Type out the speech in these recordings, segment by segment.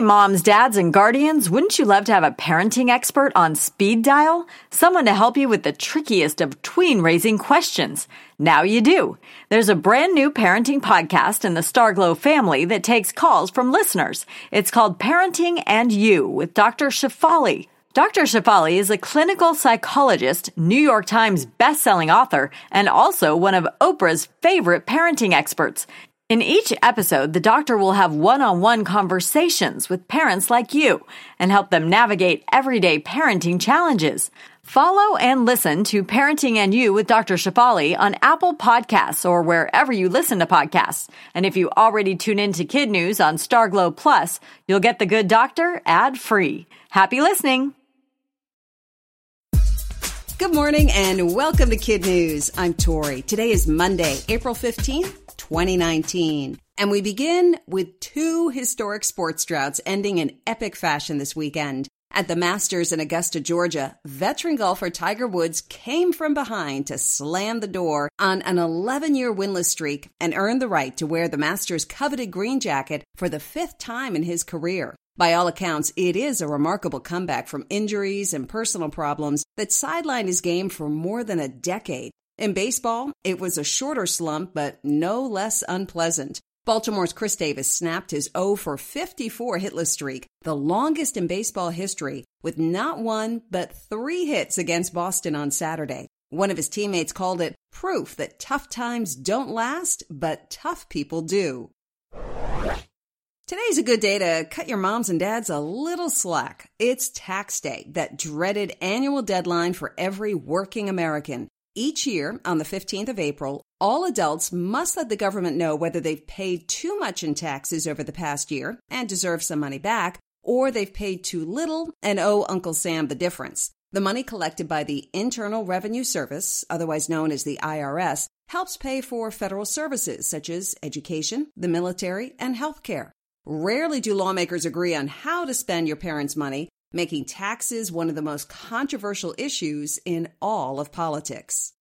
Moms, dads, and guardians, wouldn't you love to have a parenting expert on speed dial? Someone to help you with the trickiest of tween raising questions. Now you do. There's a brand new parenting podcast in the Starglow family that takes calls from listeners. It's called Parenting and You with Dr. Shefali. Dr. Shefali is a clinical psychologist, New York Times bestselling author, and also one of Oprah's favorite parenting experts. In each episode, the doctor will have one on one conversations with parents like you and help them navigate everyday parenting challenges. Follow and listen to Parenting and You with Dr. Shefali on Apple Podcasts or wherever you listen to podcasts. And if you already tune in to Kid News on Starglow Plus, you'll get the good doctor ad free. Happy listening! Good morning and welcome to Kid News. I'm Tori. Today is Monday, April 15th. 2019. And we begin with two historic sports droughts ending in epic fashion this weekend. At the Masters in Augusta, Georgia, veteran golfer Tiger Woods came from behind to slam the door on an 11 year winless streak and earned the right to wear the Masters' coveted green jacket for the fifth time in his career. By all accounts, it is a remarkable comeback from injuries and personal problems that sidelined his game for more than a decade. In baseball, it was a shorter slump, but no less unpleasant. Baltimore's Chris Davis snapped his 0 for 54 hitless streak, the longest in baseball history, with not one, but three hits against Boston on Saturday. One of his teammates called it proof that tough times don't last, but tough people do. Today's a good day to cut your moms and dads a little slack. It's tax day, that dreaded annual deadline for every working American. Each year, on the 15th of April, all adults must let the government know whether they've paid too much in taxes over the past year and deserve some money back, or they've paid too little and owe Uncle Sam the difference. The money collected by the Internal Revenue Service, otherwise known as the IRS, helps pay for federal services such as education, the military, and healthcare. Rarely do lawmakers agree on how to spend your parents' money, making taxes one of the most controversial issues in all of politics.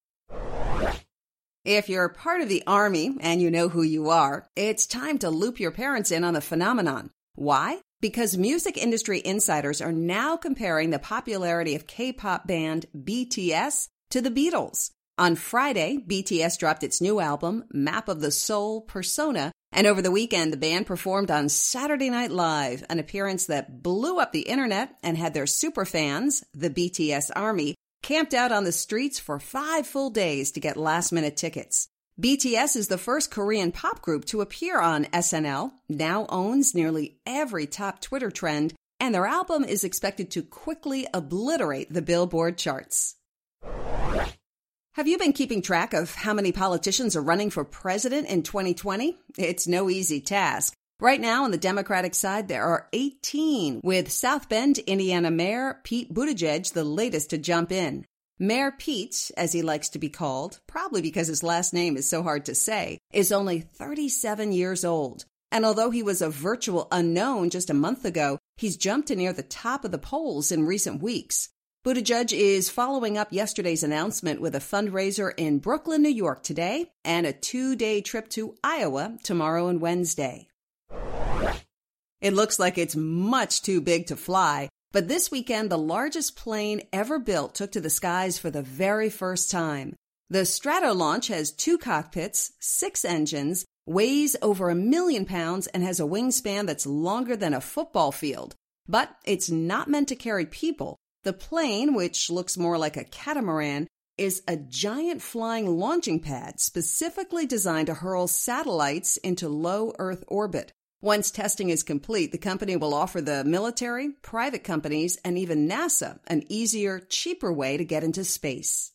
If you're part of the Army and you know who you are, it's time to loop your parents in on the phenomenon. Why? Because music industry insiders are now comparing the popularity of K pop band BTS to the Beatles. On Friday, BTS dropped its new album, Map of the Soul Persona, and over the weekend, the band performed on Saturday Night Live, an appearance that blew up the internet and had their superfans, the BTS Army, camped out on the streets for five full days to get last minute tickets. BTS is the first Korean pop group to appear on SNL, now owns nearly every top Twitter trend, and their album is expected to quickly obliterate the Billboard charts. Have you been keeping track of how many politicians are running for president in 2020? It's no easy task. Right now, on the Democratic side, there are 18, with South Bend, Indiana Mayor Pete Buttigieg the latest to jump in. Mayor Pete, as he likes to be called, probably because his last name is so hard to say, is only 37 years old. And although he was a virtual unknown just a month ago, he's jumped to near the top of the polls in recent weeks. Buttigieg is following up yesterday's announcement with a fundraiser in Brooklyn, New York today and a two day trip to Iowa tomorrow and Wednesday. It looks like it's much too big to fly, but this weekend the largest plane ever built took to the skies for the very first time. The Stratolaunch has two cockpits, six engines, weighs over a million pounds, and has a wingspan that's longer than a football field. But it's not meant to carry people. The plane, which looks more like a catamaran, is a giant flying launching pad specifically designed to hurl satellites into low Earth orbit. Once testing is complete, the company will offer the military, private companies, and even NASA an easier, cheaper way to get into space.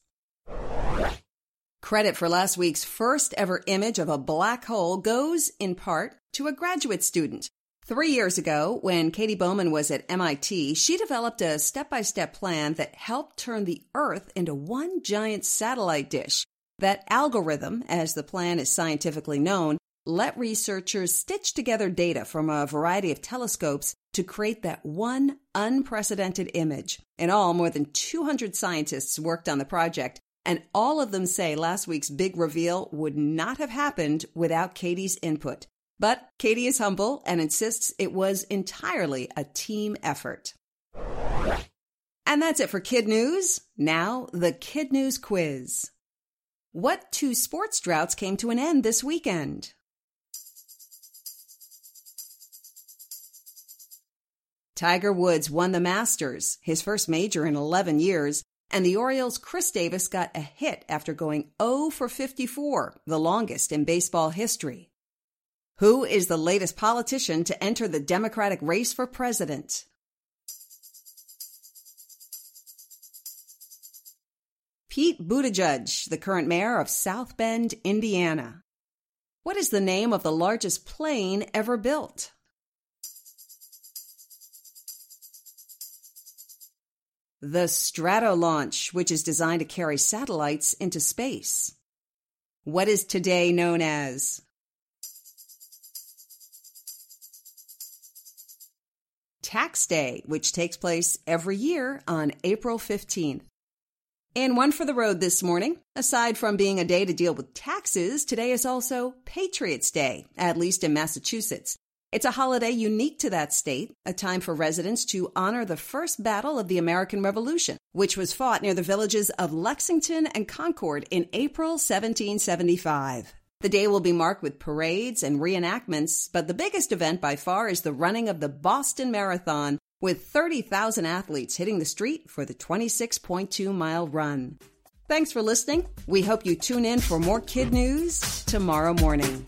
Credit for last week's first ever image of a black hole goes, in part, to a graduate student. Three years ago, when Katie Bouman was at MIT, she developed a step by step plan that helped turn the Earth into one giant satellite dish. That algorithm, as the plan is scientifically known, let researchers stitch together data from a variety of telescopes to create that one unprecedented image. In all, more than 200 scientists worked on the project, and all of them say last week's big reveal would not have happened without Katie's input. But Katie is humble and insists it was entirely a team effort. And that's it for Kid News. Now, the Kid News quiz. What two sports droughts came to an end this weekend? Tiger Woods won the Masters, his first major in 11 years, and the Orioles' Chris Davis got a hit after going 0 for 54, the longest in baseball history. Who is the latest politician to enter the Democratic race for president? Pete Buttigieg, the current mayor of South Bend, Indiana. What is the name of the largest plane ever built? The Stratolaunch, which is designed to carry satellites into space. What is today known as? Tax Day, which takes place every year on April 15th. And one for the road this morning. Aside from being a day to deal with taxes, today is also Patriots Day, at least in Massachusetts. It's a holiday unique to that state, a time for residents to honor the first battle of the American Revolution, which was fought near the villages of Lexington and Concord in April 1775. The day will be marked with parades and reenactments, but the biggest event by far is the running of the Boston Marathon, with 30,000 athletes hitting the street for the 26.2 mile run. Thanks for listening. We hope you tune in for more kid news tomorrow morning.